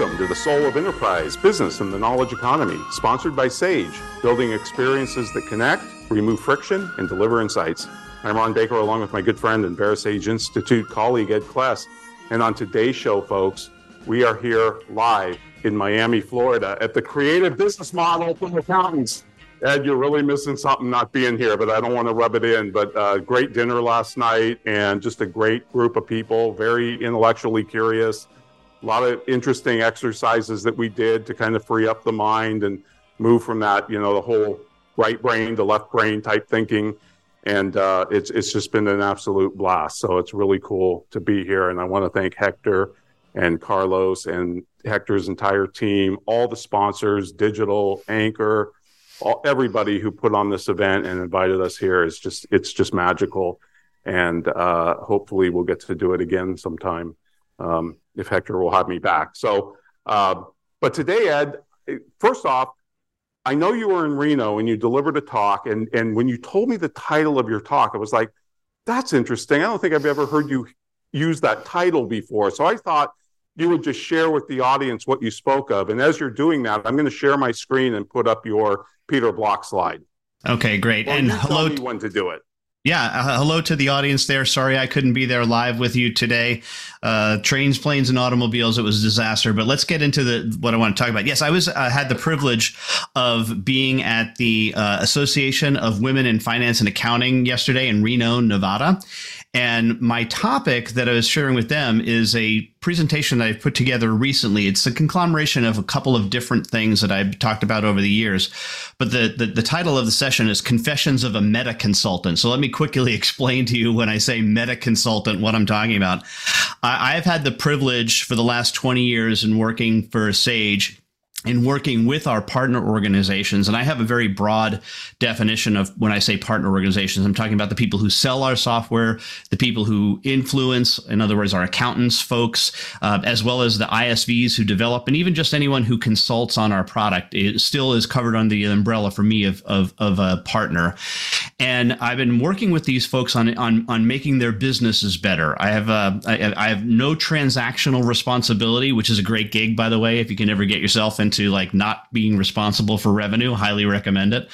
Welcome to the Soul of Enterprise Business and the Knowledge Economy, sponsored by Sage, building experiences that connect, remove friction, and deliver insights. I'm Ron Baker, along with my good friend and VeraSage Institute colleague Ed Kless. And on today's show, folks, we are here live in Miami, Florida, at the Creative Business Model for Accountants. Ed, you're really missing something not being here, but I don't want to rub it in. But uh, great dinner last night, and just a great group of people, very intellectually curious a lot of interesting exercises that we did to kind of free up the mind and move from that, you know, the whole right brain to left brain type thinking. And uh, it's it's just been an absolute blast. So it's really cool to be here. And I want to thank Hector and Carlos and Hector's entire team, all the sponsors, digital, Anchor, all, everybody who put on this event and invited us here. Is just it's just magical. And uh, hopefully we'll get to do it again sometime. Um, if Hector will have me back. So, uh, but today, Ed, first off, I know you were in Reno and you delivered a talk, and and when you told me the title of your talk, I was like, "That's interesting." I don't think I've ever heard you use that title before. So I thought you would just share with the audience what you spoke of. And as you're doing that, I'm going to share my screen and put up your Peter Block slide. Okay, great. Well, and hello. Tell me when to do it. Yeah, uh, hello to the audience there. Sorry I couldn't be there live with you today. Uh, trains, planes, and automobiles. It was a disaster. But let's get into the what I want to talk about. Yes, I was uh, had the privilege of being at the uh, Association of Women in Finance and Accounting yesterday in Reno, Nevada, and my topic that I was sharing with them is a presentation that I've put together recently. It's a conglomeration of a couple of different things that I've talked about over the years. But the, the, the title of the session is Confessions of a Meta Consultant. So let me quickly explain to you when I say meta consultant what I'm talking about. I, I've had the privilege for the last 20 years in working for Sage in working with our partner organizations. And I have a very broad definition of when I say partner organizations, I'm talking about the people who sell our software, the people who influence, in other words, our accountants folks, uh, as well as the ISVs who develop, and even just anyone who consults on our product. It still is covered under the umbrella for me of, of, of a partner. And I've been working with these folks on, on, on making their businesses better. I have, uh, I, I have no transactional responsibility, which is a great gig, by the way, if you can ever get yourself in into like not being responsible for revenue. Highly recommend it.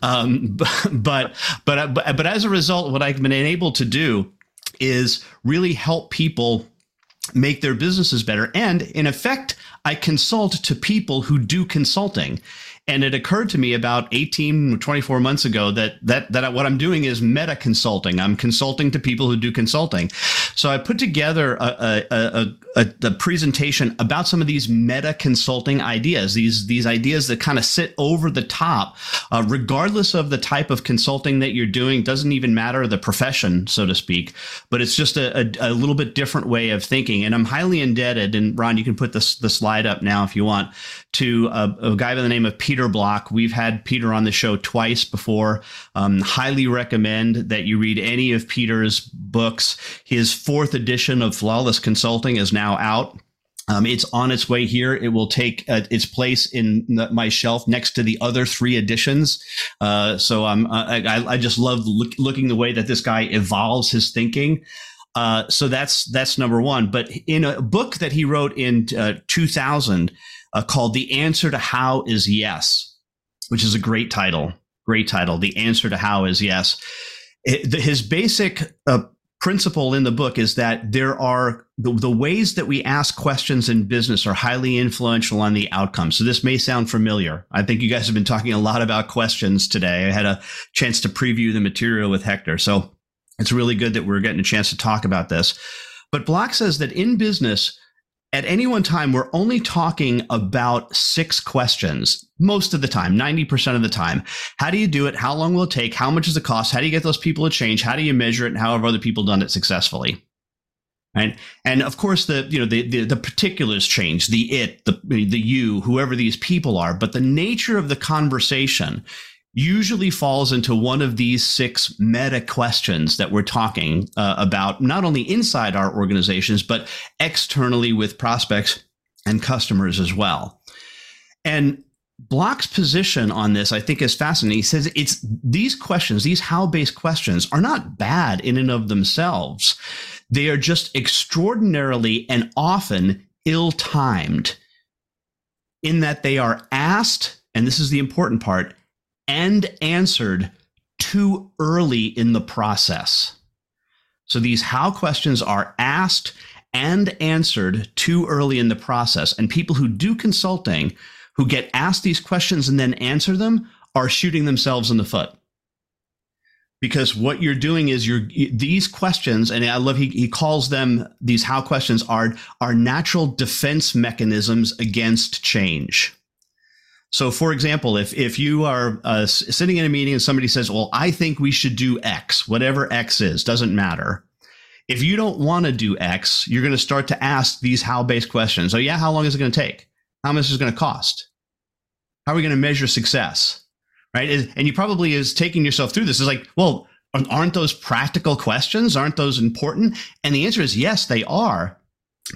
Um, but, but, but, but as a result, what I've been able to do is really help people make their businesses better. And in effect, I consult to people who do consulting. And it occurred to me about 18, 24 months ago that, that, that what I'm doing is meta consulting. I'm consulting to people who do consulting. So I put together a, a, a, a, presentation about some of these meta consulting ideas, these, these ideas that kind of sit over the top, uh, regardless of the type of consulting that you're doing, doesn't even matter the profession, so to speak, but it's just a, a, little bit different way of thinking. And I'm highly indebted, and Ron, you can put this, the slide up now if you want, to a, a guy by the name of Peter Block. We've had Peter on the show twice before. Um, highly recommend that you read any of Peter's books. His fourth edition of Flawless Consulting is now out. Um, it's on its way here. It will take uh, its place in my shelf next to the other three editions. Uh, so um, I, I, just love look, looking the way that this guy evolves his thinking. Uh, so that's that's number one. But in a book that he wrote in uh, 2000, uh, called The Answer to How is Yes, which is a great title. Great title. The Answer to How is Yes. It, the, his basic uh, principle in the book is that there are the, the ways that we ask questions in business are highly influential on the outcome. So this may sound familiar. I think you guys have been talking a lot about questions today. I had a chance to preview the material with Hector. So it's really good that we're getting a chance to talk about this. But Block says that in business, at any one time, we're only talking about six questions most of the time, 90% of the time. How do you do it? How long will it take? How much does it cost? How do you get those people to change? How do you measure it? And how have other people done it successfully? right and of course the you know the, the, the particulars change the it the the you whoever these people are but the nature of the conversation usually falls into one of these six meta questions that we're talking uh, about not only inside our organizations but externally with prospects and customers as well and Block's position on this, I think, is fascinating. He says it's these questions, these how based questions, are not bad in and of themselves. They are just extraordinarily and often ill timed in that they are asked, and this is the important part, and answered too early in the process. So these how questions are asked and answered too early in the process. And people who do consulting, who get asked these questions and then answer them, are shooting themselves in the foot because what you're doing is you're these questions and i love he, he calls them these how questions are are natural defense mechanisms against change so for example if if you are uh, sitting in a meeting and somebody says well i think we should do x whatever x is doesn't matter if you don't want to do x you're going to start to ask these how based questions oh yeah how long is it going to take how much is it going to cost how are we going to measure success right? And you probably is taking yourself through this is like, well, aren't those practical questions? Aren't those important? And the answer is yes, they are.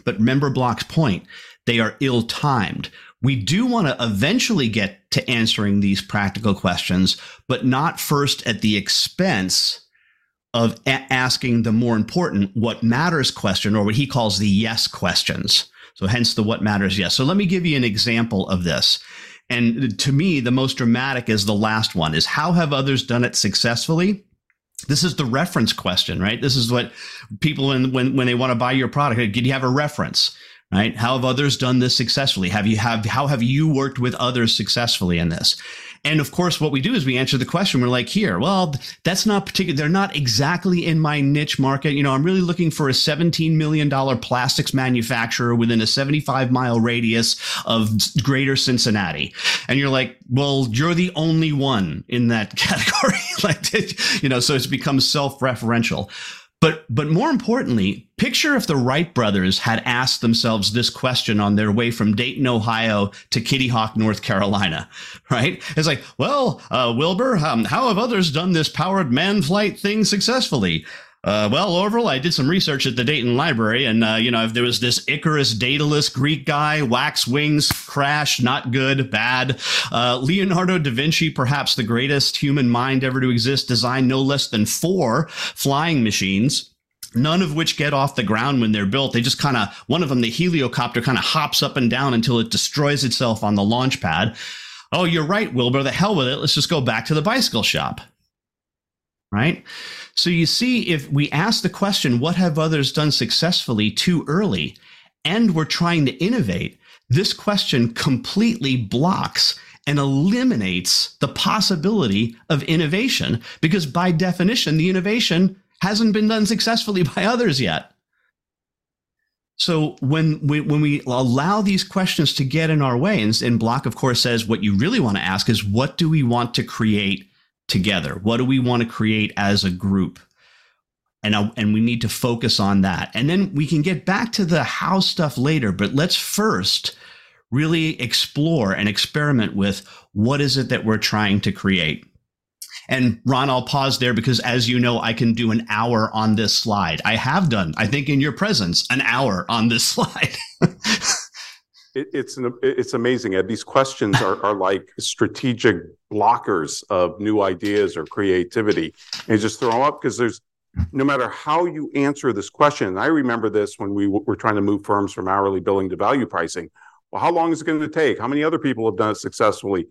But remember Block's point, they are ill timed. We do want to eventually get to answering these practical questions, but not first at the expense of a- asking the more important what matters question or what he calls the yes questions. So hence the what matters yes. So let me give you an example of this. And to me, the most dramatic is the last one is how have others done it successfully? This is the reference question, right? This is what people, when, when, when they want to buy your product, did you have a reference? Right? How have others done this successfully? Have you have how have you worked with others successfully in this? And of course, what we do is we answer the question. We're like, here, well, that's not particular. They're not exactly in my niche market. You know, I'm really looking for a $17 million plastics manufacturer within a 75 mile radius of greater Cincinnati. And you're like, well, you're the only one in that category. like, you know, so it's become self referential. But but more importantly, picture if the Wright brothers had asked themselves this question on their way from Dayton, Ohio to Kitty Hawk, North Carolina, right? It's like, well, uh, Wilbur, um, how have others done this powered man flight thing successfully? Uh, well, Orville, I did some research at the Dayton Library, and uh, you know, if there was this Icarus Daedalus Greek guy, wax wings, crash, not good, bad. Uh, Leonardo da Vinci, perhaps the greatest human mind ever to exist, designed no less than four flying machines none of which get off the ground when they're built. They just kind of, one of them, the heliocopter, kind of hops up and down until it destroys itself on the launch pad. Oh, you're right, Wilbur. The hell with it. Let's just go back to the bicycle shop. Right? So you see, if we ask the question, what have others done successfully too early, and we're trying to innovate, this question completely blocks and eliminates the possibility of innovation because by definition, the innovation hasn't been done successfully by others yet. So when we when we allow these questions to get in our way, and, and Block, of course, says what you really want to ask is what do we want to create together? What do we want to create as a group? And, uh, and we need to focus on that. And then we can get back to the how stuff later, but let's first really explore and experiment with what is it that we're trying to create. And Ron, I'll pause there because as you know, I can do an hour on this slide. I have done, I think in your presence, an hour on this slide. It, it's an, it's amazing. Ed. These questions are, are like strategic blockers of new ideas or creativity, and just throw them up because there's no matter how you answer this question. I remember this when we were trying to move firms from hourly billing to value pricing. Well, how long is it going to take? How many other people have done it successfully?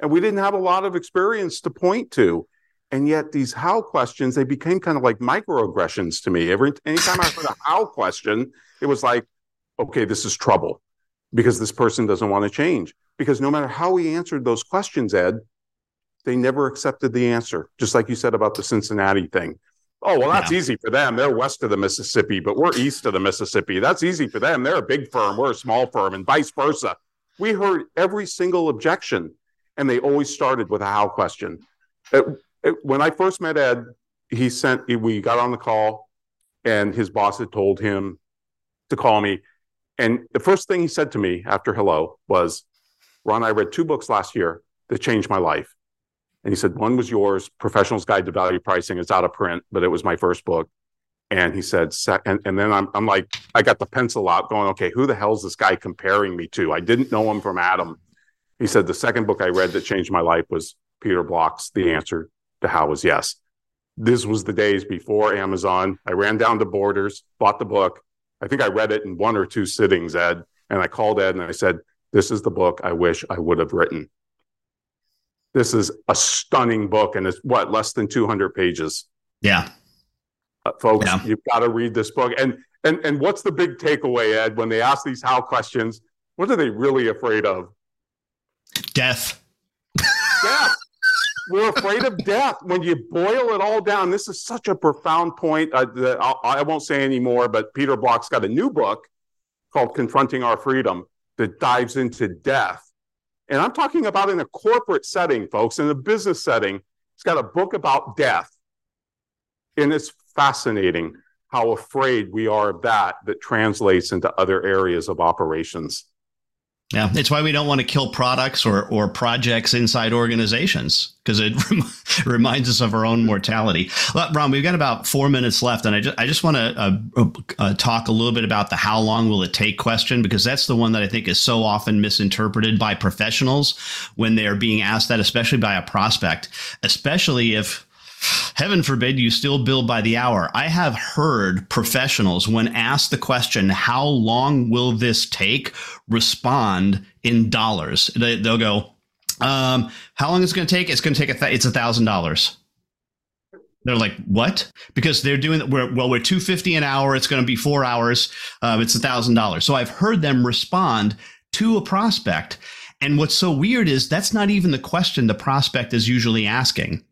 And we didn't have a lot of experience to point to. And yet these how questions, they became kind of like microaggressions to me. Every anytime I heard a how question, it was like, okay, this is trouble because this person doesn't want to change. Because no matter how we answered those questions, Ed, they never accepted the answer. Just like you said about the Cincinnati thing. Oh, well, that's yeah. easy for them. They're west of the Mississippi, but we're east of the Mississippi. That's easy for them. They're a big firm. We're a small firm, and vice versa. We heard every single objection, and they always started with a how question. It, it, when I first met Ed, he sent, we got on the call, and his boss had told him to call me. And the first thing he said to me after hello was, Ron, I read two books last year that changed my life. And he said, one was yours, Professional's Guide to Value Pricing. It's out of print, but it was my first book. And he said, and, and then I'm, I'm like, I got the pencil out going, okay, who the hell's this guy comparing me to? I didn't know him from Adam. He said, the second book I read that changed my life was Peter Block's The Answer to How is Yes. This was the days before Amazon. I ran down to Borders, bought the book. I think I read it in one or two sittings, Ed. And I called Ed and I said, This is the book I wish I would have written. This is a stunning book, and it's what, less than 200 pages. Yeah. Uh, folks, yeah. you've got to read this book. And, and, and what's the big takeaway, Ed, when they ask these how questions? What are they really afraid of? Death. Death. We're afraid of death. When you boil it all down, this is such a profound point uh, that I'll, I will not say anymore, but Peter Block's got a new book called Confronting Our Freedom that dives into death. And I'm talking about in a corporate setting, folks, in a business setting. He's got a book about death. And it's fascinating how afraid we are of that that translates into other areas of operations. Yeah, it's why we don't want to kill products or, or projects inside organizations because it rem- reminds us of our own mortality. Well, Ron, we've got about four minutes left, and I just I just want to uh, uh, uh, talk a little bit about the how long will it take question because that's the one that I think is so often misinterpreted by professionals when they are being asked that, especially by a prospect, especially if heaven forbid you still bill by the hour. I have heard professionals, when asked the question, how long will this take, respond in dollars. They, will go, um, how long is it going to take? It's going to take a, th- it's a thousand dollars. They're like, what? Because they're doing we're, well, we're 250 an hour. It's going to be four hours. Uh, it's a thousand dollars. So I've heard them respond to a prospect. And what's so weird is that's not even the question the prospect is usually asking.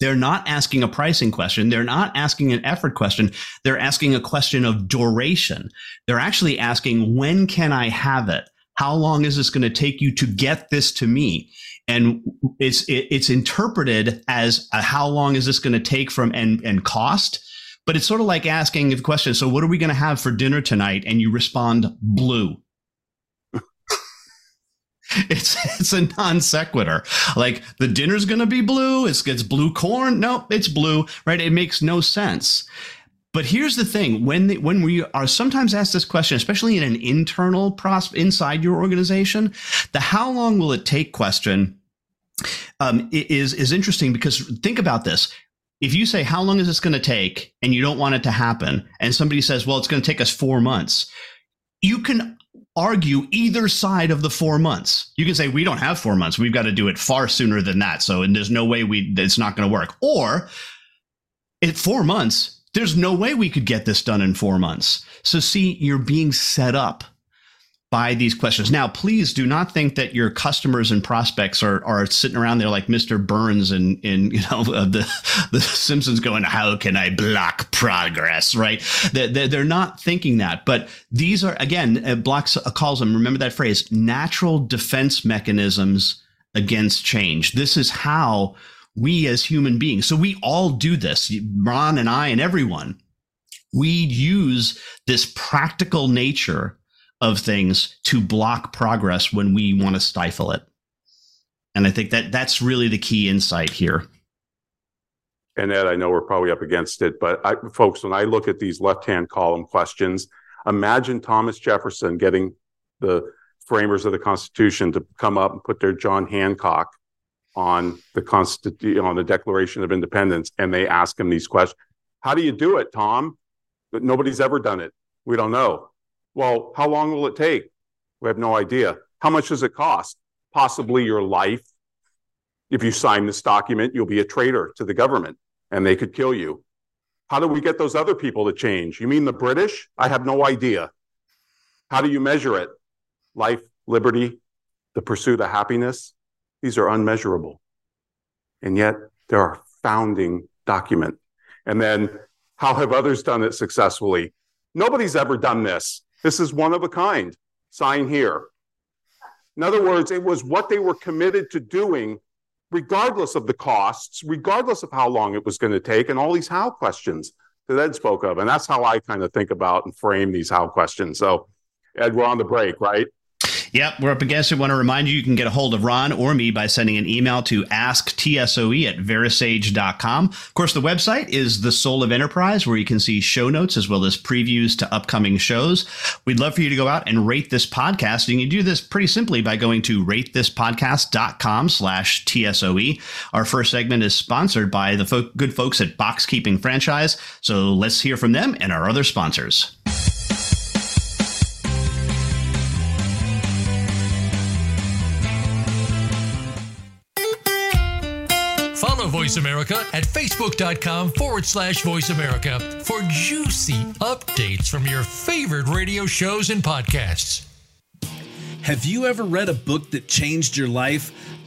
They're not asking a pricing question. They're not asking an effort question. They're asking a question of duration. They're actually asking, when can I have it? How long is this going to take you to get this to me? And it's it, it's interpreted as a, how long is this going to take from and and cost. But it's sort of like asking the question. So, what are we going to have for dinner tonight? And you respond, blue. It's it's a non sequitur. Like the dinner's gonna be blue. It's it's blue corn. Nope, it's blue. Right? It makes no sense. But here's the thing: when the, when we are sometimes asked this question, especially in an internal process inside your organization, the "how long will it take?" question um, is is interesting because think about this: if you say how long is this going to take, and you don't want it to happen, and somebody says, "Well, it's going to take us four months," you can argue either side of the four months. You can say we don't have four months. We've got to do it far sooner than that. So, and there's no way we it's not going to work. Or at four months, there's no way we could get this done in four months. So, see, you're being set up by these questions. Now, please do not think that your customers and prospects are are sitting around there like Mr. Burns and in you know the the Simpsons going, "How can I block progress?" Right? They're, they're not thinking that, but these are again, uh, blocks uh, calls them. Remember that phrase: natural defense mechanisms against change. This is how we as human beings. So we all do this. Ron and I and everyone. We use this practical nature of things to block progress when we want to stifle it. And I think that that's really the key insight here. And Ed, I know we're probably up against it, but I, folks, when I look at these left-hand column questions, imagine Thomas Jefferson getting the framers of the Constitution to come up and put their John Hancock on the Constitution on the Declaration of Independence, and they ask him these questions. How do you do it, Tom? But nobody's ever done it. We don't know. Well, how long will it take? We have no idea. How much does it cost? Possibly your life. If you sign this document, you'll be a traitor to the government and they could kill you. How do we get those other people to change? You mean the British? I have no idea. How do you measure it? Life, liberty, the pursuit of happiness? These are unmeasurable. And yet they're our founding document. And then how have others done it successfully? Nobody's ever done this. This is one of a kind. Sign here. In other words, it was what they were committed to doing, regardless of the costs, regardless of how long it was going to take, and all these how questions that Ed spoke of. And that's how I kind of think about and frame these how questions. So, Ed, we're on the break, right? Yep, we're up against it. Want to remind you, you can get a hold of Ron or me by sending an email to asktsoe at verasage.com. Of course, the website is The Soul of Enterprise, where you can see show notes as well as previews to upcoming shows. We'd love for you to go out and rate this podcast. And you can do this pretty simply by going to ratethispodcast.com slash TSOE. Our first segment is sponsored by the good folks at Booxkeeping Franchise. So let's hear from them and our other sponsors. Voice America at facebook.com forward slash voice America for juicy updates from your favorite radio shows and podcasts. Have you ever read a book that changed your life?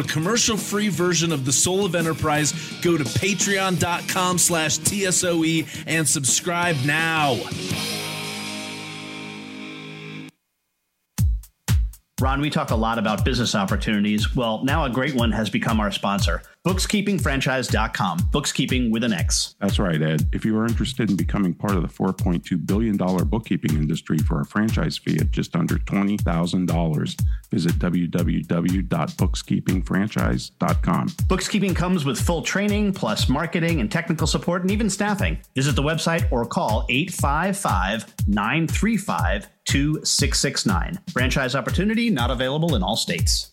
a commercial-free version of The Soul of Enterprise, go to patreon.com slash TSOE and subscribe now. Ron, we talk a lot about business opportunities. Well, now a great one has become our sponsor, booxkeepingfranchise.com. Booxkeeping with an X. That's right, Ed. If you are interested in becoming part of the $4.2 billion bookkeeping industry for a franchise fee of just under $20,000, visit www.booxkeepingfranchise.com. Booxkeeping comes with full training, plus marketing and technical support, and even staffing. Visit the website or call 855 935 2669. Franchise opportunity not available in all states.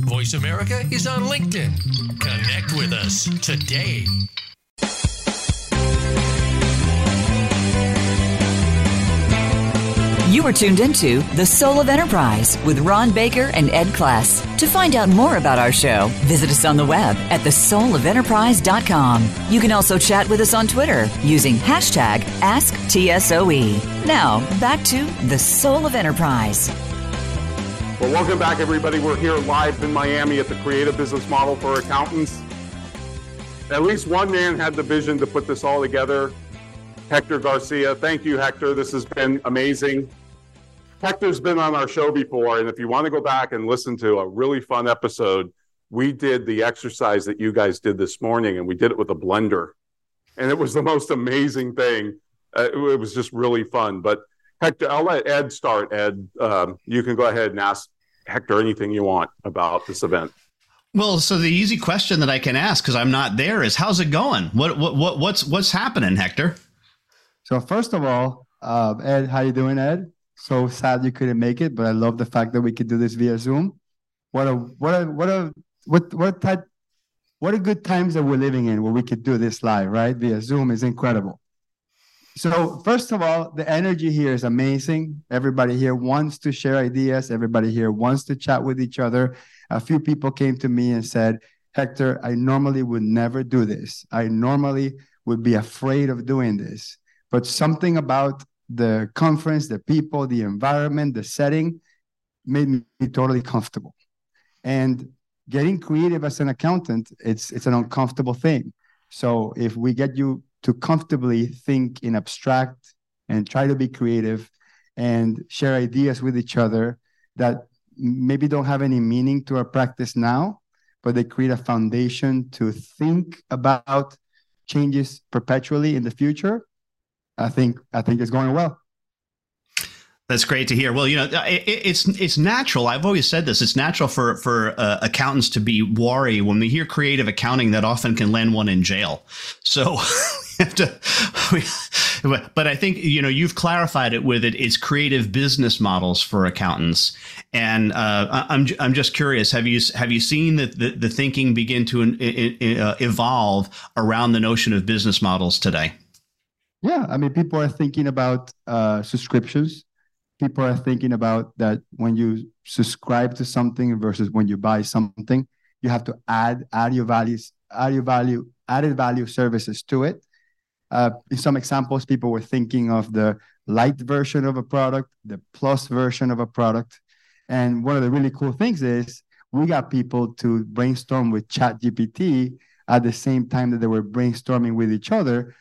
Voice America is on LinkedIn. Connect with us today. You are tuned into The Soul of Enterprise with Ron Baker and Ed Kless. To find out more about our show, visit us on the web at thesoulofenterprise.com. You can also chat with us on Twitter using hashtag AskTSOE. Now, back to The Soul of Enterprise. Well, welcome back, everybody. We're here live in Miami at the Creative Business Model for Accountants. At least one man had the vision to put this all together. Hector Garcia. Thank you, Hector. This has been amazing. Hector's been on our show before, and if you want to go back and listen to a really fun episode, we did the exercise that you guys did this morning, and we did it with a blender, and it was the most amazing thing. Uh, it was just really fun. But Hector, I'll let Ed start. Ed, um, you can go ahead and ask Hector anything you want about this event. Well, so the easy question that I can ask because I'm not there is, how's it going? What what what what's what's happening, Hector? So first of all, uh, Ed, how you doing, Ed? So sad you couldn't make it, but I love the fact that we could do this via Zoom. What a what a what a what what type what a good times that we're living in where we could do this live, right? Via Zoom is incredible. So first of all, the energy here is amazing. Everybody here wants to share ideas. Everybody here wants to chat with each other. A few people came to me and said, Hector, I normally would never do this. I normally would be afraid of doing this. But something about the conference, the people, the environment, the setting made me totally comfortable. And getting creative as an accountant, it's it's an uncomfortable thing. So if we get you to comfortably think in abstract and try to be creative and share ideas with each other that maybe don't have any meaning to our practice now, but they create a foundation to think about changes perpetually in the future I think I think it's going well. That's great to hear. Well, you know, it, it's it's natural. I've always said this. It's natural for for uh, accountants to be wary when we hear creative accounting. That often can land one in jail. So we have to. We, but I think you know you've clarified it with it. It's creative business models for accountants, and uh, I'm I'm just curious. Have you have you seen the the, the thinking begin to uh, evolve around the notion of business models today? Yeah, I mean, people are thinking about uh, subscriptions people are thinking about that when you subscribe to something versus when you buy something, you have to add add your values, add your value, added value services to it. Uh, in some examples, people were thinking of the light version of a product, the plus version of a product. And one of the really cool things is we got people to brainstorm with ChatGPT at the same time that they were brainstorming with each other,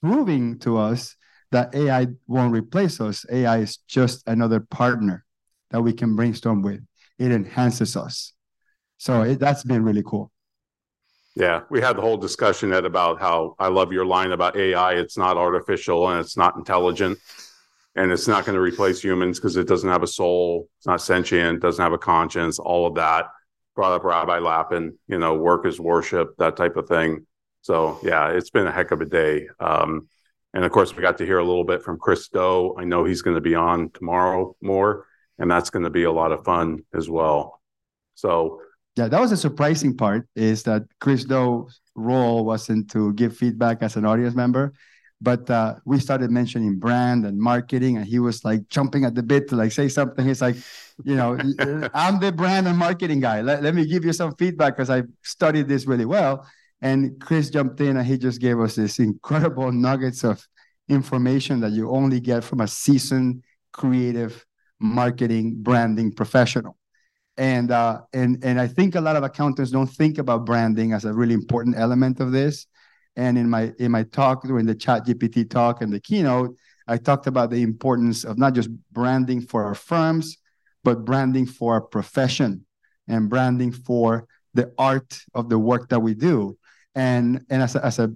proving to us that AI won't replace us. AI is just another partner that we can brainstorm with. It enhances us. So it, that's been really cool. Yeah, we had the whole discussion Ed about how I love your line about AI. It's not artificial and it's not intelligent and it's not going to replace humans because it doesn't have a soul. It's not sentient, doesn't have a conscience, all of that. Brought up Rabbi Lapin, you know, work is worship, that type of thing. So yeah, it's been a heck of a day. Um, and of course, we got to hear a little bit from Chris Do. I know he's going to be on tomorrow more, and that's going to be a lot of fun as well. So, yeah, that was a surprising part is that Chris Do's role wasn't to give feedback as an audience member, but uh, we started mentioning brand and marketing, and he was like jumping at the bit to like say something. He's like, you know, I'm the brand and marketing guy. Let, let me give you some feedback because I studied this really well. And Chris jumped in and he just gave us this incredible nuggets of information that you only get from a seasoned creative marketing branding professional. And uh, and and I think a lot of accountants don't think about branding as a really important element of this. And in my in my talk during the Chat GPT talk and the keynote, I talked about the importance of not just branding for our firms, but branding for our profession and branding for the art of the work that we do and and as a, as a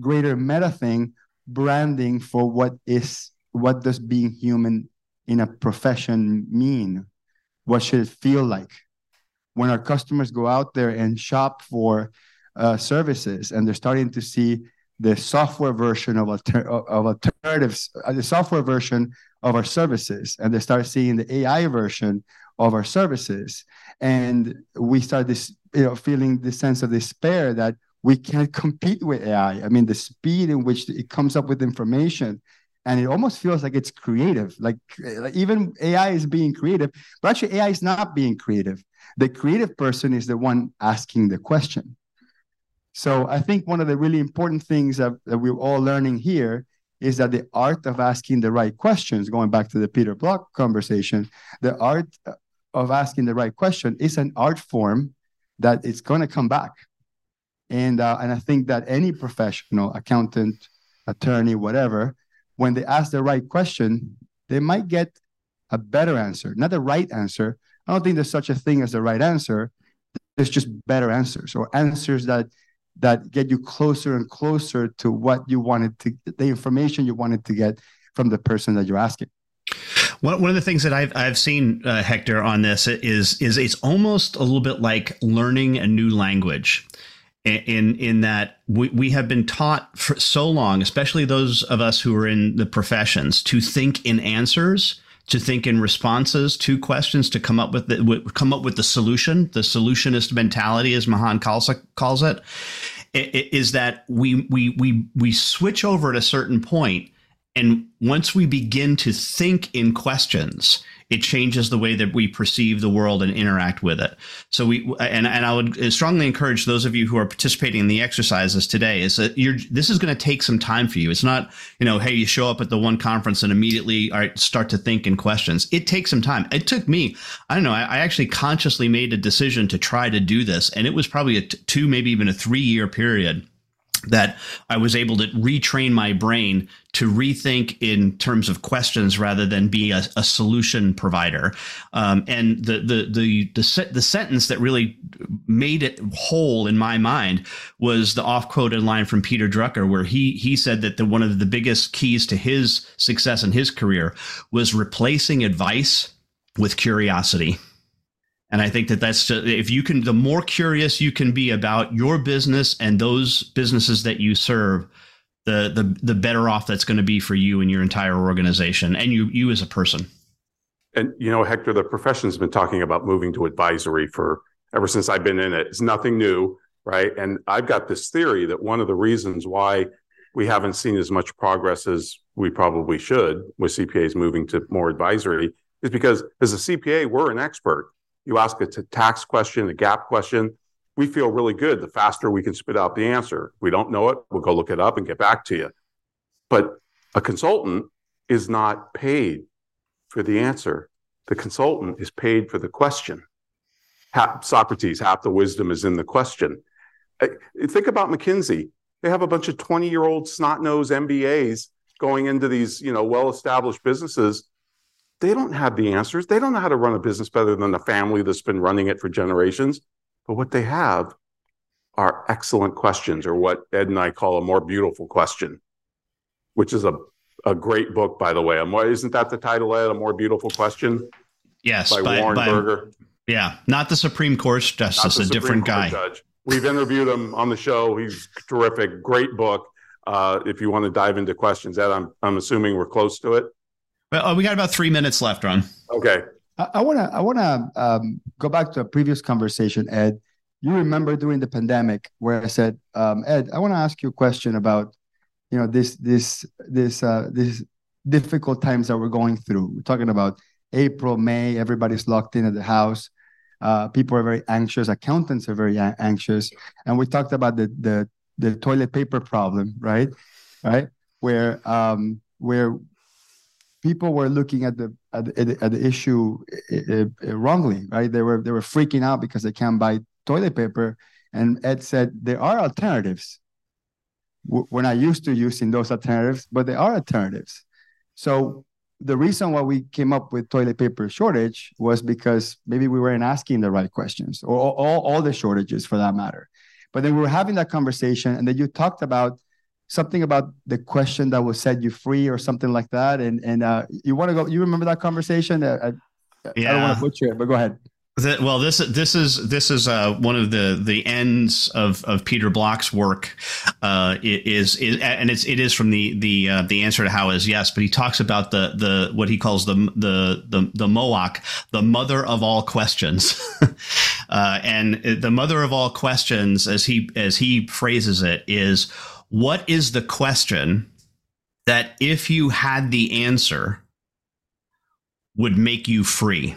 greater meta thing branding for what is what does being human in a profession mean? What should it feel like? When our customers go out there and shop for uh, services and they're starting to see the software version of, alter- of alternatives uh, the software version of our services and they start seeing the ai version of our services. And we start this you know feeling this sense of despair that we can't compete with AI. I mean, the speed in which it comes up with information, and it almost feels like it's creative. Like, like even AI is being creative, but actually AI is not being creative. The creative person is the one asking the question. So I think one of the really important things that, that we're all learning here is that the art of asking the right questions, going back to the Peter Block conversation, the art of asking the right question is an art form that it's going to come back and uh, and I think that any professional, accountant, attorney, whatever, when they ask the right question, they might get a better answer, not the right answer. I don't think there's such a thing as the right answer. There's just better answers or answers that that get you closer and closer to what you wanted to, the information you wanted to get from the person that you're asking. One, one of the things that I've I've seen uh, Hector on this is is it's almost a little bit like learning a new language in in that we, we have been taught for so long, especially those of us who are in the professions, to think in answers, to think in responses to questions, to come up with the come up with the solution. The solutionist mentality, as Mahan Khalsa calls it, is that we we we we switch over at a certain point, and once we begin to think in questions it changes the way that we perceive the world and interact with it. So we and and I would strongly encourage those of you who are participating in the exercises today is that you're this is going to take some time for you. It's not you know hey you show up at the one conference and immediately all right, start to think in questions. It takes some time. It took me I don't know I, I actually consciously made a decision to try to do this and it was probably a t- two maybe even a three year period that I was able to retrain my brain to rethink in terms of questions rather than be a, a solution provider. Um, and the the the the, the sentence that really made it whole in my mind was the off quoted line from Peter Drucker, where he he said that the one of the biggest keys to his success in his career was replacing advice with curiosity. And I think that that's just, if you can, the more curious you can be about your business and those businesses that you serve, the the the better off that's going to be for you and your entire organization and you you as a person. And you know, Hector, the profession's been talking about moving to advisory for ever since I've been in it. It's nothing new, right? And I've got this theory that one of the reasons why we haven't seen as much progress as we probably should with CPAs moving to more advisory is because as a CPA, we're an expert you ask a tax question, a GAAP question, we feel really good the faster we can spit out the answer. We don't know it, we'll go look it up and get back to you. But a consultant is not paid for the answer. The consultant is paid for the question. Socrates, half the wisdom is in the question. Think about McKinsey. They have a bunch of 20 year old snot nosed MBAs going into these, you know, well established businesses they don't have the answers. They don't know how to run a business better than the family that's been running it for generations. But what they have are excellent questions, or what Ed and I call a more beautiful question, which is a, a great book, by the way. A more, isn't that the title, Ed? A More Beautiful Question? Yes. By, by Warren by, Berger. Yeah. Not the Supreme Court justice, a different Court guy. Judge. We've interviewed him on the show. He's terrific. Great book. Uh, if you want to dive into questions, Ed, I'm, I'm assuming we're close to it. Well, oh, we got about three minutes left, Ron. Okay. I want to I want to um, go back to a previous conversation, Ed. You remember during the pandemic where I said, um, Ed, I want to ask you a question about, you know, this this this uh, this difficult times that we're going through. We're talking about April, May. Everybody's locked in at the house. Uh, people are very anxious. Accountants are very a- anxious, and we talked about the the the toilet paper problem, right? Right, where um, where people were looking at the at, the, at the issue uh, wrongly, right? They were they were freaking out because they can't buy toilet paper, and Ed said there are alternatives. We're not used to using those alternatives, but there are alternatives. So the reason why we came up with toilet paper shortage was because maybe we weren't asking the right questions, or all, all the shortages for that matter. But then we were having that conversation, and then you talked about something about the question that will set you free or something like that. And and uh, you want to go? You remember that conversation? I, I, yeah. I don't want to butcher it, but go ahead. The, well, this this is this is uh, one of the the ends of, of Peter Block's work. Uh, is, is and it's it is from the the uh, the answer to how is yes, but he talks about the the what he calls the the the the MOAC, the mother of all questions, uh, and the mother of all questions, as he as he phrases it, is what is the question that if you had the answer would make you free?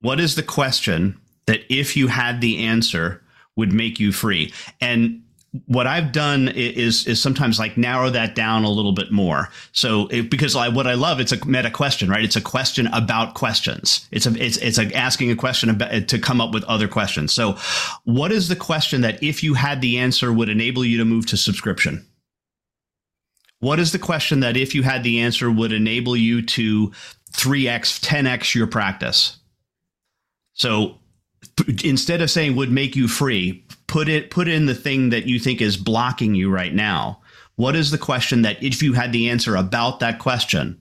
What is the question that if you had the answer would make you free? And what I've done is is sometimes like narrow that down a little bit more. So it, because I, what I love, it's a meta question, right? It's a question about questions. It's a it's it's like asking a question about to come up with other questions. So, what is the question that if you had the answer would enable you to move to subscription? What is the question that if you had the answer would enable you to 3x, 10x your practice? So instead of saying would make you free, put it put in the thing that you think is blocking you right now. What is the question that if you had the answer about that question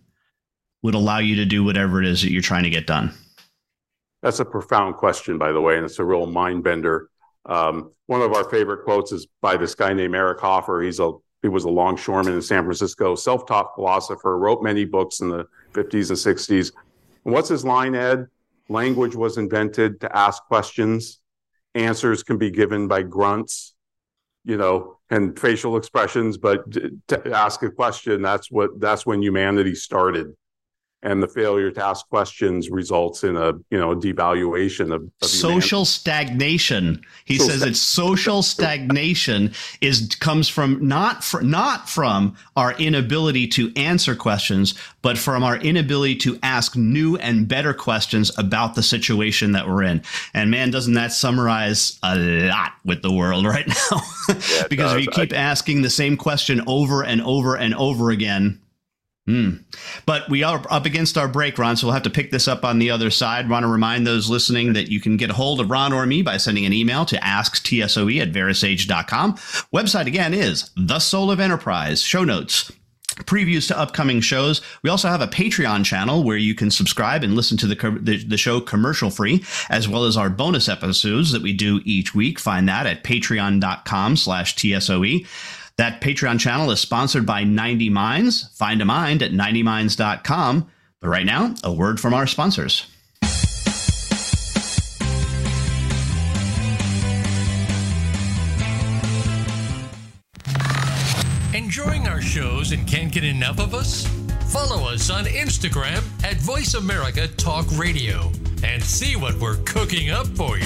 would allow you to do whatever it is that you're trying to get done? That's a profound question, by the way, and it's a real mind bender. Um, one of our favorite quotes is by this guy named Eric Hoffer. He's a he was a longshoreman in San Francisco, self-taught philosopher, wrote many books in the 50s and 60s. And what's his line, Ed? Language was invented to ask questions answers can be given by grunts, you know, and facial expressions, but to ask a question, that's what that's when humanity started. And the failure to ask questions results in a you know devaluation of, of social stagnation. He says it's social stagnation is comes from not for, not from our inability to answer questions, but from our inability to ask new and better questions about the situation that we're in. And man, doesn't that summarize a lot with the world right now? Yeah, because if you keep I, asking the same question over and over and over again, Mm. But we are up against our break, Ron, so we'll have to pick this up on the other side. Want to remind those listening that you can get a hold of Ron or me by sending an email to asktsoe at verasage.com. Website again is The Soul of Enterprise. Show notes previews to upcoming shows. We also have a Patreon channel where you can subscribe and listen to the, the, the, show commercial free, as well as our bonus episodes that we do each week. Find that at patreon.com slash TSOE. That Patreon channel is sponsored by 90 Minds. Find a mind at 90minds.com. But right now, a word from our sponsors. Enjoying our shows and can't get enough of us? Follow us on Instagram at Voice America Talk Radio and see what we're cooking up for you.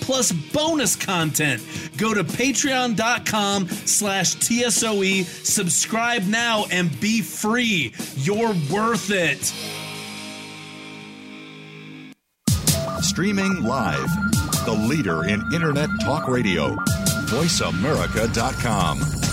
plus bonus content. Go to patreon.com slash TSOE, subscribe now, and be free. You're worth it. Streaming live, the leader in Internet Talk Radio VoiceAmerica.com.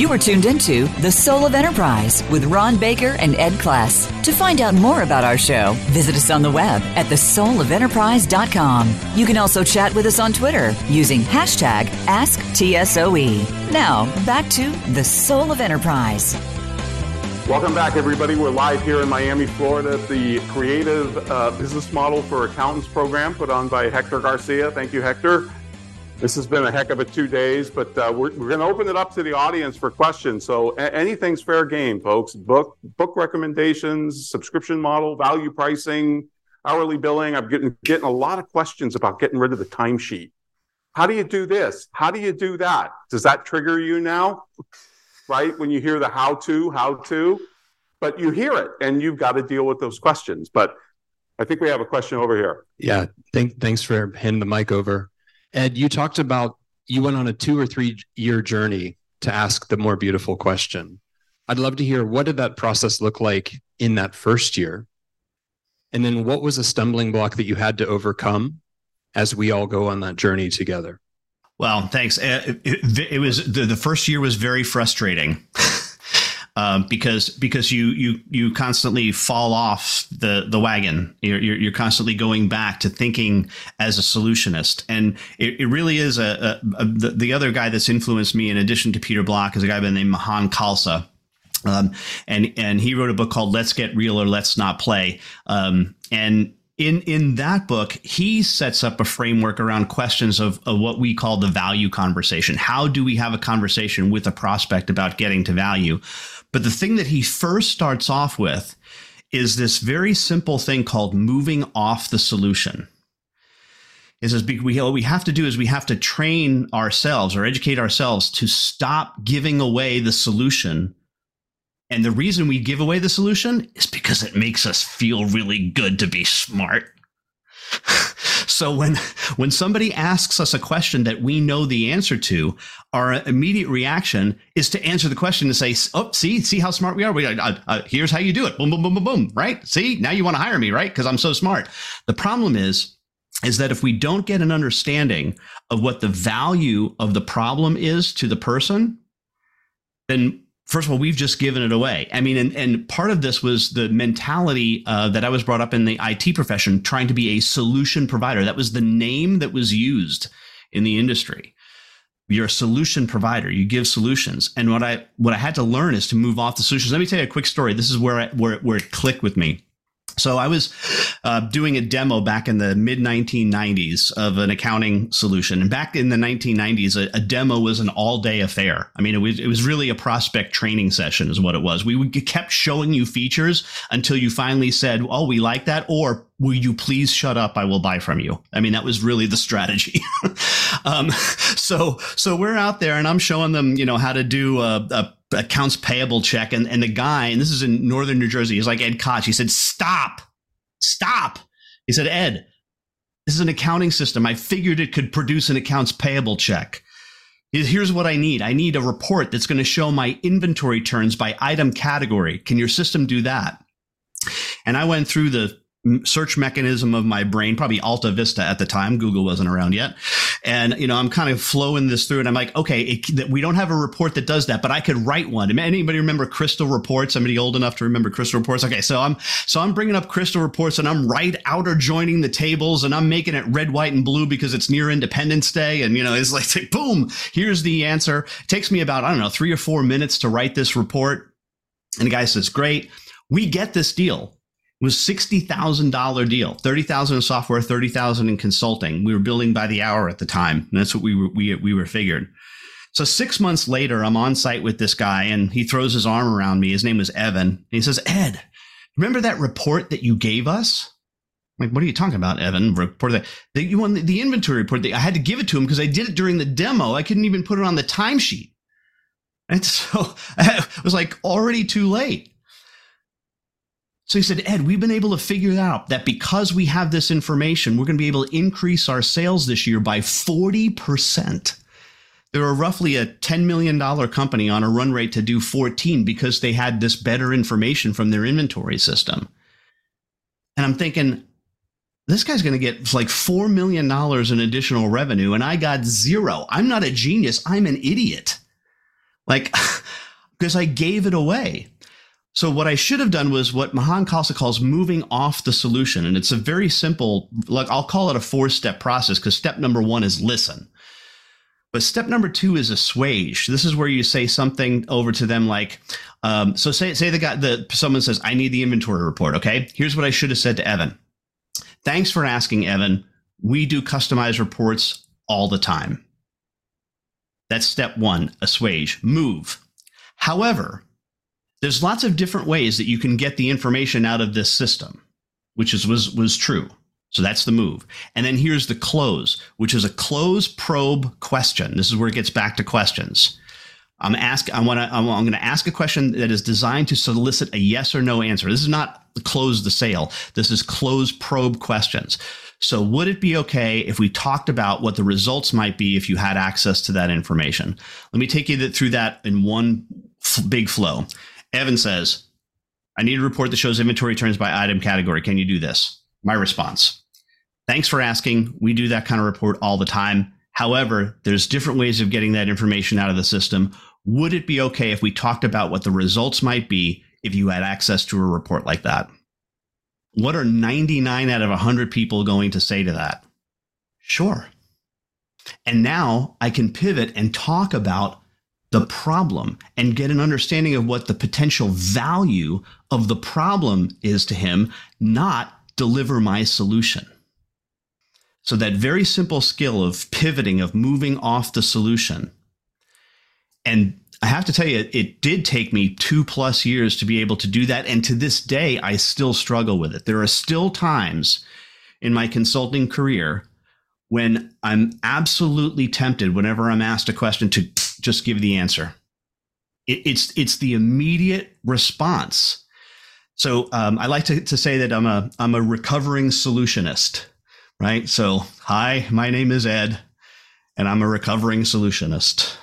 You are tuned into The Soul of Enterprise with Ron Baker and Ed Kless. To find out more about our show, visit us on the web at thesoulofenterprise.com. You can also chat with us on Twitter using hashtag AskTSOE. Now, back to The Soul of Enterprise. Welcome back, everybody. We're live here in Miami, Florida at the Creative uh, Business Model for Accountants program put on by Hector Garcia. Thank you, Hector. This has been a heck of a two days, but uh, we're, we're going to open it up to the audience for questions. So a- anything's fair game, folks. Book book recommendations, subscription model, value pricing, hourly billing. I'm getting getting a lot of questions about getting rid of the timesheet. How do you do this? How do you do that? Does that trigger you now? right? When you hear the how to, how to, but you hear it and you've got to deal with those questions. But I think we have a question over here. Yeah. Thank, thanks for handing the mic over. Ed, you talked about you went on a two or three year journey to ask the more beautiful question. I'd love to hear what did that process look like in that first year? And then what was a stumbling block that you had to overcome as we all go on that journey together? Well, thanks. Uh, it, it, it was the, the first year was very frustrating. Um, because because you you you constantly fall off the the wagon. You're, you're, you're constantly going back to thinking as a solutionist, and it, it really is a, a, a the, the, other guy that's influenced me in addition to Peter Block is a guy by the name Mahan Khalsa. Um, and and he wrote a book called Let's Get Real or Let's Not Play. Um, and in in that book he sets up a framework around questions of, of, what we call the value conversation how do we have a conversation with a prospect about getting to value but the thing that he first starts off with is this very simple thing called moving off the solution is we what we have to do is we have to train ourselves or educate ourselves to stop giving away the solution and the reason we give away the solution is because it makes us feel really good to be smart. So when when somebody asks us a question that we know the answer to, our immediate reaction is to answer the question and say, "Oh, see, see how smart we are. We uh, uh, here's how you do it. Boom, boom, boom, boom, boom. Right? See, now you want to hire me, right? Because I'm so smart." The problem is is that if we don't get an understanding of what the value of the problem is to the person, then first of all, we've just given it away. I mean, and, and part of this was the mentality uh, that I was brought up in the IT profession, trying to be a solution provider. That was the name that was used in the industry. You're a solution provider. You give solutions. And what I what I had to learn is to move off the solutions. Let me tell you a quick story. This is where I, where where it clicked with me. So I was uh, doing a demo back in the mid 1990s of an accounting solution, and back in the 1990s, a, a demo was an all day affair. I mean, it was it was really a prospect training session, is what it was. We, kept showing you features until you finally said, "Oh, we like that," or "Will you please shut up? I will buy from you." I mean, that was really the strategy. um, so so we're out there, and I'm showing them, you know, how to do a, a accounts payable check and, and the guy and this is in northern new jersey he's like ed koch. He said stop. Stop. He said ed this is an accounting system. I figured it could produce an accounts payable check. Here's what i need. I need a report that's going to show my inventory turns by item category. Can your system do that? And i went through the search mechanism of my brain, probably Alta Vista at the time. Google wasn't around yet. And, you know, I'm kind of flowing this through and I'm like, okay, it, we don't have a report that does that, but I could write one. Anybody remember Crystal Reports? Somebody old enough to remember Crystal Reports? Okay. So I'm, so I'm bringing up Crystal Reports and I'm right outer joining the tables and I'm making it red, white, and blue because it's near Independence Day. And, you know, it's like, like boom, here's the answer. It takes me about, I don't know, three or four minutes to write this report. And the guy says, great. We get this deal was $60,000 deal, 30,000 in software, 30,000 in consulting. We were building by the hour at the time. And that's what we were, we, we were figured. So six months later, I'm on site with this guy and he throws his arm around me. His name was Evan. And he says, Ed, remember that report that you gave us? I'm like, what are you talking about, Evan? Report that, that you won the, the inventory report. I had to give it to him because I did it during the demo. I couldn't even put it on the timesheet. And so it was like already too late. So he said, Ed, we've been able to figure out that because we have this information, we're going to be able to increase our sales this year by 40%. They're roughly a $10 million company on a run rate to do 14 because they had this better information from their inventory system. And I'm thinking, this guy's going to get like $4 million in additional revenue, and I got zero. I'm not a genius. I'm an idiot. Like, because I gave it away. So what I should have done was what Mahan Khalsa calls moving off the solution. And it's a very simple, like I'll call it a four step process because step number one is listen. But step number two is assuage. This is where you say something over to them like, um, so say, say the guy, the, someone says, I need the inventory report. Okay. Here's what I should have said to Evan. Thanks for asking, Evan. We do customized reports all the time. That's step one, assuage, move. However, there's lots of different ways that you can get the information out of this system, which is was was true. So that's the move. And then here's the close, which is a close probe question. This is where it gets back to questions. I'm ask I want to I'm, I'm going to ask a question that is designed to solicit a yes or no answer. This is not close the sale. This is close probe questions. So would it be okay if we talked about what the results might be if you had access to that information? Let me take you through that in one big flow. Evan says, I need a report that shows inventory turns by item category. Can you do this? My response Thanks for asking. We do that kind of report all the time. However, there's different ways of getting that information out of the system. Would it be okay if we talked about what the results might be if you had access to a report like that? What are 99 out of 100 people going to say to that? Sure. And now I can pivot and talk about the problem and get an understanding of what the potential value of the problem is to him, not deliver my solution. So, that very simple skill of pivoting, of moving off the solution. And I have to tell you, it did take me two plus years to be able to do that. And to this day, I still struggle with it. There are still times in my consulting career when I'm absolutely tempted, whenever I'm asked a question, to just give the answer. It, it's it's the immediate response. So um, I like to, to say that I'm a I'm a recovering solutionist. right? So, hi, my name is Ed, and I'm a recovering solutionist.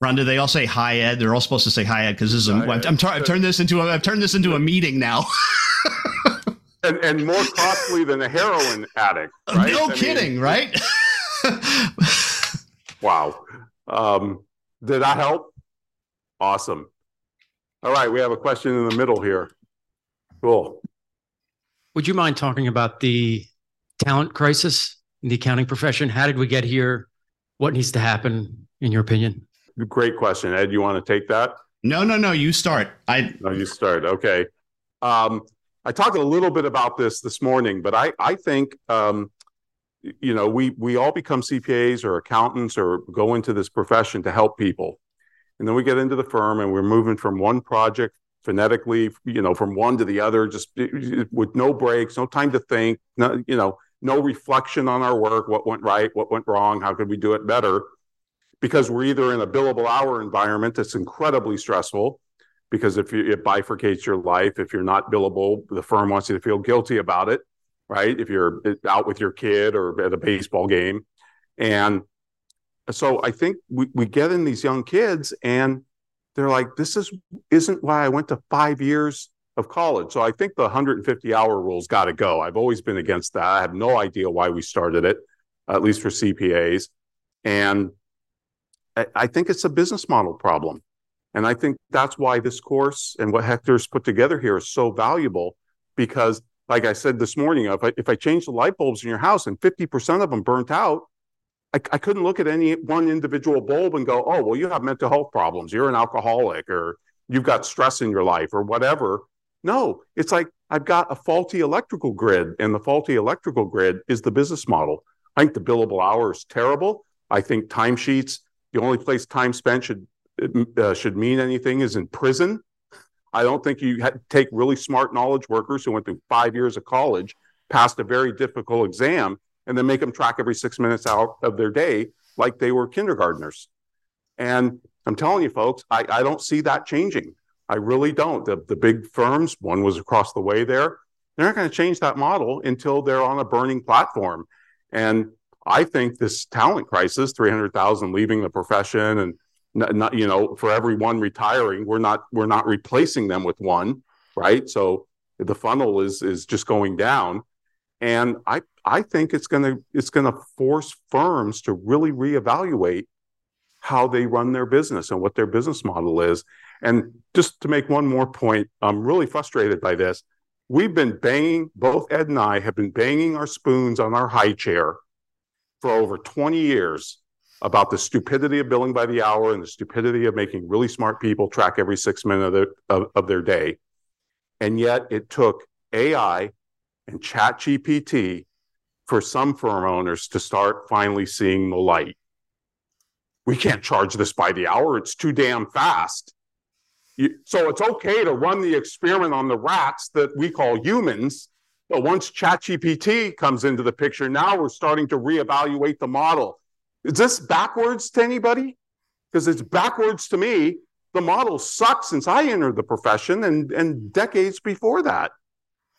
Ron, do they all say hi, Ed? They're all supposed to say hi, Ed, because this is. A, I'm, I'm I've turned this into. A, I've turned this into a meeting now. and, and more costly than a heroin addict. Right? No I kidding, mean, right? wow. Um, did that help? Awesome. All right, we have a question in the middle here. Cool. Would you mind talking about the talent crisis in the accounting profession? How did we get here? What needs to happen, in your opinion? Great question. Ed, you want to take that? No, no, no. You start. I. No, you start. Okay. Um, I talked a little bit about this this morning, but I I think um, you know we we all become CPAs or accountants or go into this profession to help people, and then we get into the firm and we're moving from one project phonetically, you know, from one to the other, just eh, eh, with no breaks, no time to think, no, you know, no reflection on our work, what went right, what went wrong, how could we do it better? Because we're either in a billable hour environment that's incredibly stressful because if you, it bifurcates your life if you're not billable the firm wants you to feel guilty about it right? If you're uh, out with your kid or at a baseball game. And so i think we, we get in these young kids and they're like this is isn't why i went to five years of college. So i think the 150 hour rule's got to go. I've always been against that. I have no idea why we started it at least for cpas and I think it's a business model problem. And I think that's why this course and what Hector's put together here is so valuable because, like I said this morning, if I, if I change the light bulbs in your house and 50% of them burnt out, I, I couldn't look at any one individual bulb and go, oh, well, you have mental health problems. You're an alcoholic or you've got stress in your life or whatever. No, it's like I've got a faulty electrical grid, and the faulty electrical grid is the business model. I think the billable hour is terrible. I think timesheets the only place time spent should uh, should mean anything is in prison. I don't think you take really smart knowledge workers who went through five years of college, passed a very difficult exam, and then make them track every six minutes out of their day like they were kindergartners. And I'm telling you, folks, I, I don't see that changing. I really don't. The, the big firms, one was across the way there, they're not going to change that model until they're on a burning platform. And I think this talent crisis, 300,000 leaving the profession and not, you know, for every one retiring, we're not, we're not replacing them with one, right? So the funnel is, is just going down. And I, I think it's going to, it's going to force firms to really reevaluate how they run their business and what their business model is. And just to make one more point, I'm really frustrated by this. We've been banging, both Ed and I have been banging our spoons on our high chair for over 20 years about the stupidity of billing by the hour and the stupidity of making really smart people track every six minutes of their, of, of their day. And yet it took AI and ChatGPT for some firm owners to start finally seeing the light. We can't charge this by the hour. It's too damn fast. You, so it's okay to run the experiment on the rats that we call humans but once ChatGPT comes into the picture, now we're starting to reevaluate the model. Is this backwards to anybody? Because it's backwards to me. The model sucks since I entered the profession and, and decades before that.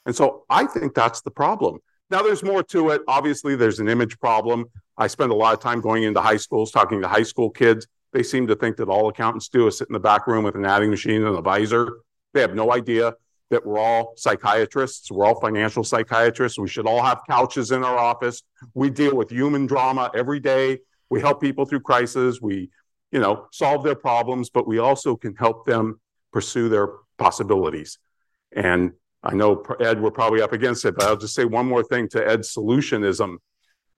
And so I think that's the problem. Now, there's more to it. Obviously, there's an image problem. I spend a lot of time going into high schools, talking to high school kids. They seem to think that all accountants do is sit in the back room with an adding machine and a visor. They have no idea that we're all psychiatrists, we're all financial psychiatrists. We should all have couches in our office. We deal with human drama every day. We help people through crisis. We, you know, solve their problems, but we also can help them pursue their possibilities. And I know Ed, we're probably up against it, but I'll just say one more thing to Ed's solutionism.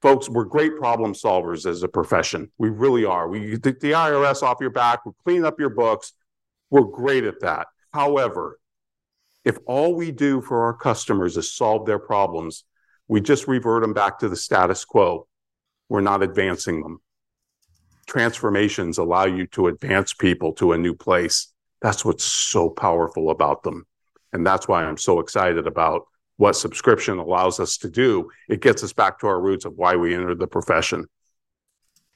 Folks, we're great problem solvers as a profession. We really are. We take the IRS off your back, we clean up your books. We're great at that. However, if all we do for our customers is solve their problems, we just revert them back to the status quo. We're not advancing them. Transformations allow you to advance people to a new place. That's what's so powerful about them. And that's why I'm so excited about what subscription allows us to do. It gets us back to our roots of why we entered the profession.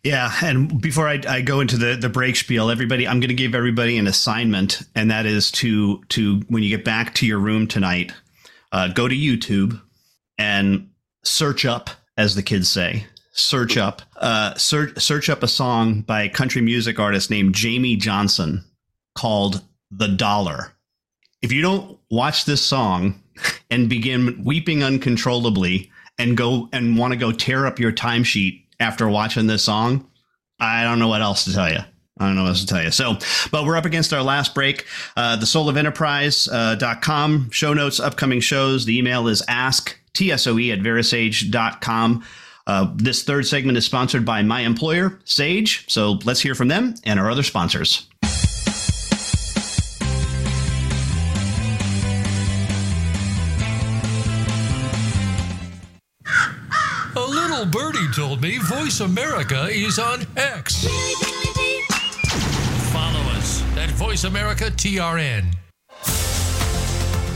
Yeah, and before I, I, go into the the break spiel, everybody, I'm going to give everybody an assignment, and that is to to when you get back to your room tonight, uh, go to YouTube and search up, as the kids say, search up, uh, search search up a song by a country music artist named Jamey Johnson called "The Dollar." If you don't watch this song and begin weeping uncontrollably and go and want to go tear up your timesheet after watching this song, I don't know what else to tell you. I don't know what else to tell you. So, but we're up against our last break. Uh, the soul of enterprise.com, uh, show notes, upcoming shows. The email is ask tsoe at verasage.com. Uh, this third segment is sponsored by my employer, Sage. So let's hear from them and our other sponsors. A little birdie told me Voice America is on X. Follow us at Voice America TRN.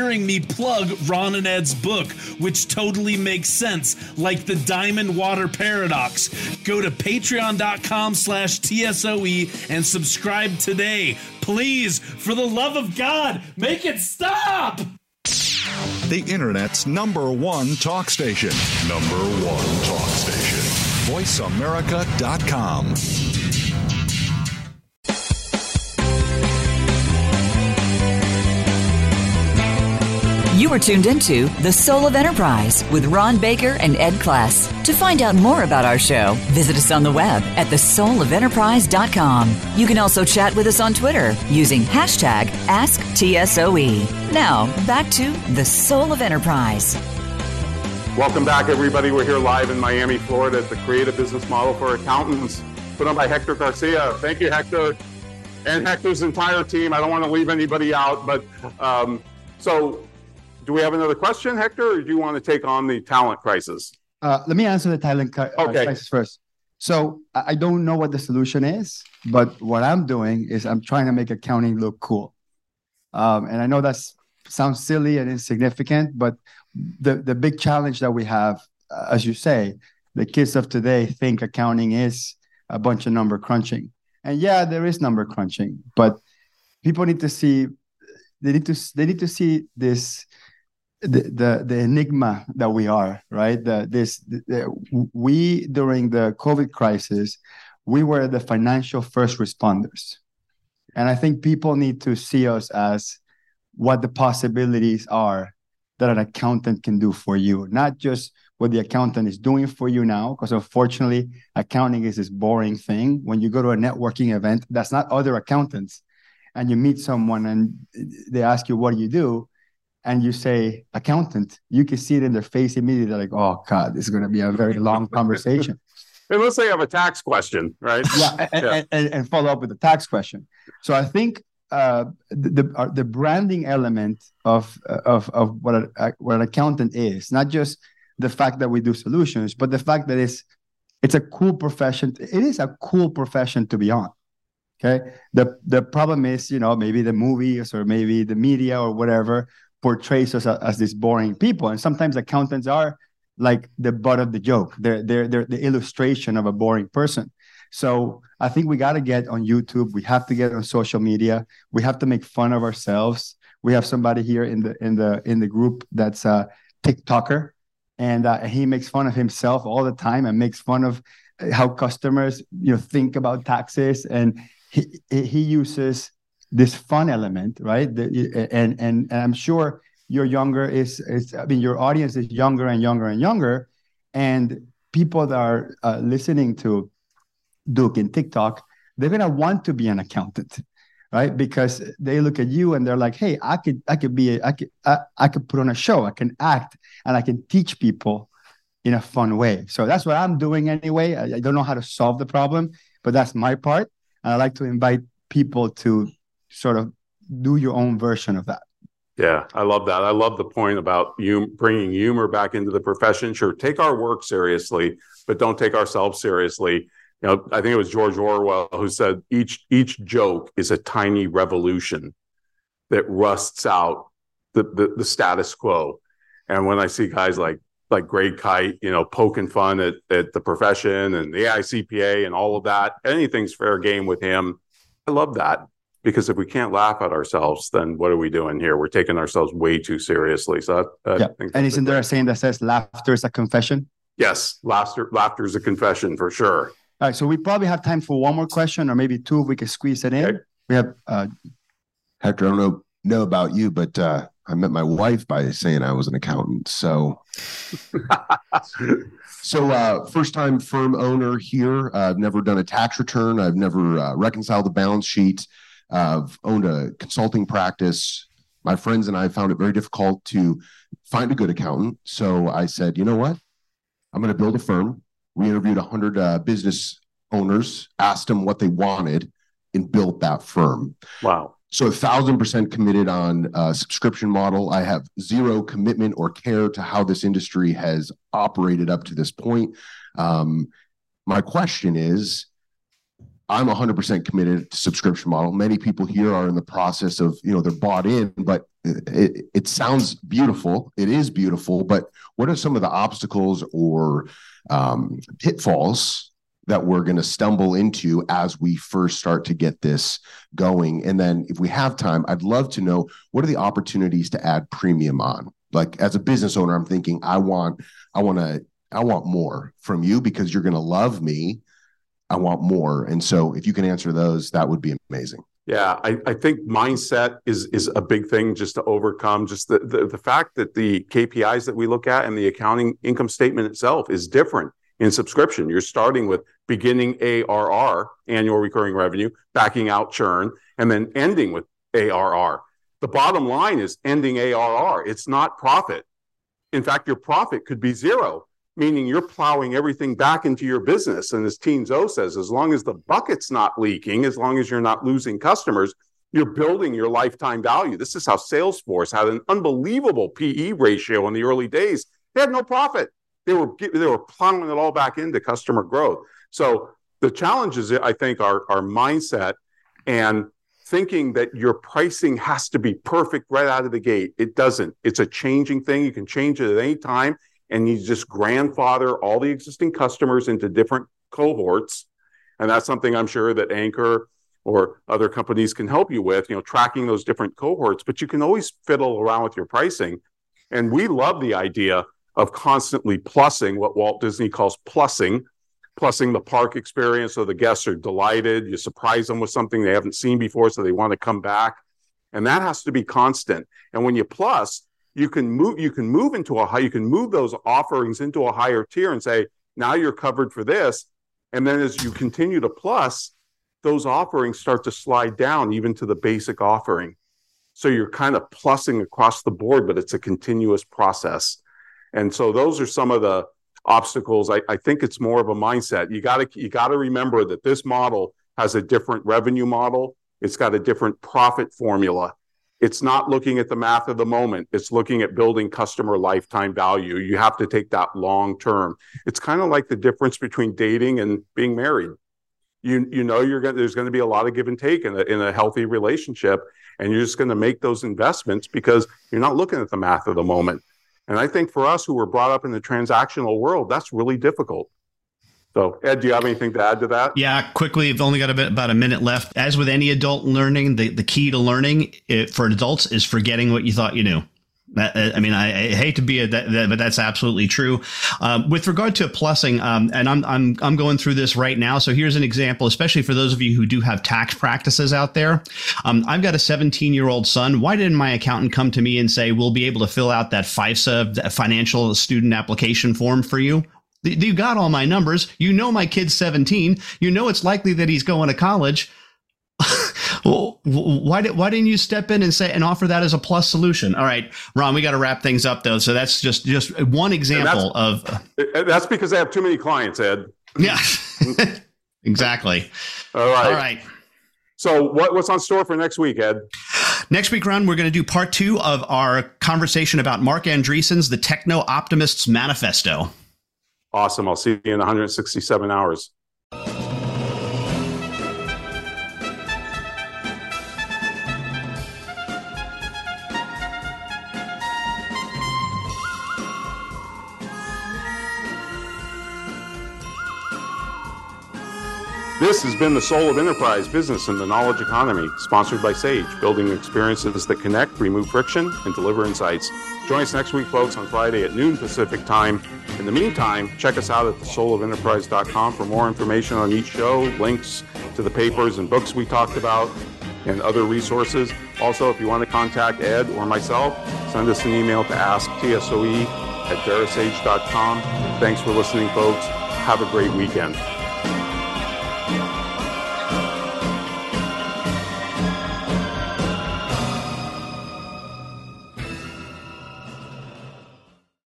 hearing me plug Ron and Ed's book, which totally makes sense, like the Diamond Water Paradox. Go to patreon.com slash TSOE and subscribe today. Please, for the love of God, make it stop! The Internet's number one talk station. Number one talk station. VoiceAmerica.com. You are tuned into The Soul of Enterprise with Ron Baker and Ed Kless. To find out more about our show, visit us on the web at thesoulofenterprise.com. You can also chat with us on Twitter using hashtag AskTSOE. Now, back to The Soul of Enterprise. Welcome back, everybody. We're here live in Miami, Florida at the Creative Business Model for Accountants, put on by Hector Garcia. Thank you, Hector, and Hector's entire team. I don't want to leave anybody out, but um, so do we have another question, Hector, or do you want to take on the talent crisis? Uh, let me answer the talent uh, okay. crisis first. So I don't know what the solution is, but what I'm doing is I'm trying to make accounting look cool. Um, and I know that sounds silly and insignificant, but the the big challenge that we have, uh, as you say, the kids of today think accounting is a bunch of number crunching. And yeah, there is number crunching, but people need to see they need to they need to see this the, the enigma that we are right? The this the, we during the covid crisis we were the financial first responders. And i think people need to see us as what the possibilities are that an accountant can do for you. Not just what the accountant is doing for you now because unfortunately accounting is this boring thing. When you go to a networking event that's not other accountants. And you meet someone and they ask you what do you do and you say accountant, you can see it in their face immediately. They're like, oh God, this is going to be a very long conversation. And let's say they have a tax question, right? Yeah, and, yeah. And, and, follow up with a tax question. So I think uh, the the, uh, the, branding element of of of what a, what an accountant is, not just the fact that we do solutions, but the fact that it's it's a cool profession. It is a cool profession to be on. Okay. The the problem is, you know, maybe the movies or maybe the media or whatever portrays us as these boring people. And sometimes accountants are like the butt of the joke. They're they're they're the illustration of a boring person. So I think we got to get on YouTube. We have to get on social media. We have to make fun of ourselves. We have somebody here in the in the in the group that's a TikToker, and uh, he makes fun of himself all the time and makes fun of how customers you know think about taxes. And he he uses this fun element, right? The, and, and and I'm sure your younger is is I mean your audience is younger and younger and younger, and people that are uh, listening to Duke in TikTok, they're gonna want to be an accountant, right? Because they look at you and they're like, "Hey, I could, I could be, a, I could, I, I could put on a show, I can act, and I can teach people in a fun way." So that's what I'm doing anyway. I, I don't know how to solve the problem, but that's my part, and I like to invite people to sort of do your own version of that. Yeah, I love that. I love the point about you bringing humor back into the profession. Sure, take our work seriously, but don't take ourselves seriously. You know, I think it was George Orwell who said each each joke is a tiny revolution that rusts out the the, the status quo. And when I see guys like like Greg Kite, you know, poking fun at, at the profession and the AICPA and all of that, anything's fair game with him. I love that because if we can't laugh at ourselves, then what are we doing here? We're taking ourselves way too seriously. So, uh, yeah. and isn't there a saying that says laughter is a confession? Yes, laughter laughter is a confession for sure. All right, so we probably have time for one more question, or maybe two if we could squeeze it in. Okay. We have uh, Hector. I don't know know about you, but uh, I met my wife by saying I was an accountant. So, so uh, first time firm owner here. I've never done a tax return. I've never uh, reconciled the balance sheet. I've owned a consulting practice. My friends and I found it very difficult to find a good accountant. So I said, you know what? I'm going to build a firm. We interviewed 100 uh, business owners, asked them what they wanted, and built that firm. Wow. So a thousand percent committed on a subscription model. I have zero commitment or care to how this industry has operated up to this point. Um, my question is, I'm 100% committed to subscription model. Many people here are in the process of, you know, they're bought in, but it, it sounds beautiful. It is beautiful, but what are some of the obstacles or um, pitfalls that we're going to stumble into as we first start to get this going? And then if we have time, I'd love to know what are the opportunities to add premium on? Like as a business owner, I'm thinking I want, I want to, I want more from you because you're going to love me I want more. And so if you can answer those, that would be amazing. Yeah, I, I think mindset is is a big thing just to overcome just the, the, the fact that the KPIs that we look at and the accounting income statement itself is different in subscription. You're starting with beginning ARR, annual recurring revenue, backing out churn, and then ending with ARR. The bottom line is ending ARR. It's not profit. In fact, your profit could be zero meaning you're plowing everything back into your business. And as Tien Tzuo says, as long as the bucket's not leaking, as long as you're not losing customers, you're building your lifetime value. This is how Salesforce had an unbelievable PE ratio in the early days. They had no profit. They were they were plowing it all back into customer growth. So the challenges, I think, are are mindset and thinking that your pricing has to be perfect right out of the gate. It doesn't. It's a changing thing. You can change it at any time and you just grandfather all the existing customers into different cohorts. And that's something I'm sure that Anchor or other companies can help you with, you know, tracking those different cohorts, but you can always fiddle around with your pricing. And we love the idea of constantly plussing what Walt Disney calls plussing, plussing the park experience so the guests are delighted. You surprise them with something they haven't seen before, so they want to come back. And that has to be constant. And when you plus, you can move you can move into a high you can move those offerings into a higher tier and say now you're covered for this. And then as you continue to plus those offerings start to slide down even to the basic offering. So you're kind of plussing across the board but it's a continuous process. And so those are some of the obstacles. I, I think it's more of a mindset. You got to you got to remember that this model has a different revenue model. It's got a different profit formula it's not looking at the math of the moment. It's looking at building customer lifetime value. You have to take that long term. It's kind of like the difference between dating and being married. You you know you're going there's going to be a lot of give and take in a, in a healthy relationship, and you're just going to make those investments because you're not looking at the math of the moment. And I think for us who were brought up in the transactional world, that's really difficult. So, Ed, do you have anything to add to that? Yeah, quickly. I've only got a bit, about a minute left. As with any adult learning, the, the key to learning it, for adults is forgetting what you thought you knew. I mean, I, I, hate to be a, that, that, but that's absolutely true. Um, with regard to plussing, um, and I'm, I'm, I'm going through this right now. So here's an example, especially for those of you who do have tax practices out there. Um, I've got a 17 year old son. Why didn't my accountant come to me and say, we'll be able to fill out that FAFSA financial student application form for you? You got all my numbers. You know my kid's 17. You know it's likely that he's going to college. well, why did why didn't you step in and say and offer that as a plus solution? All right, Ron, we got to wrap things up though. So that's just just one example that's, of. Uh, that's because I have too many clients, Ed. Yeah, exactly. All right. All right. So what, what's on store for next week, Ed? Next week, Ron, we're going to do part two of our conversation about Marc Andreessen's The Techno Optimist's Manifesto. Awesome. I'll see you in 167 hours. This has been the Soul of Enterprise Business and the Knowledge Economy, sponsored by Sage, building experiences that connect, remove friction, and deliver insights. Join us next week, folks, on Friday at noon Pacific time. In the meantime, check us out at thesoulofenterprise.com for more information on each show, links to the papers and books we talked about, and other resources. Also, if you want to contact Ed or myself, send us an email to asktsoe at verasage.com. Thanks for listening, folks. Have a great weekend. Yeah.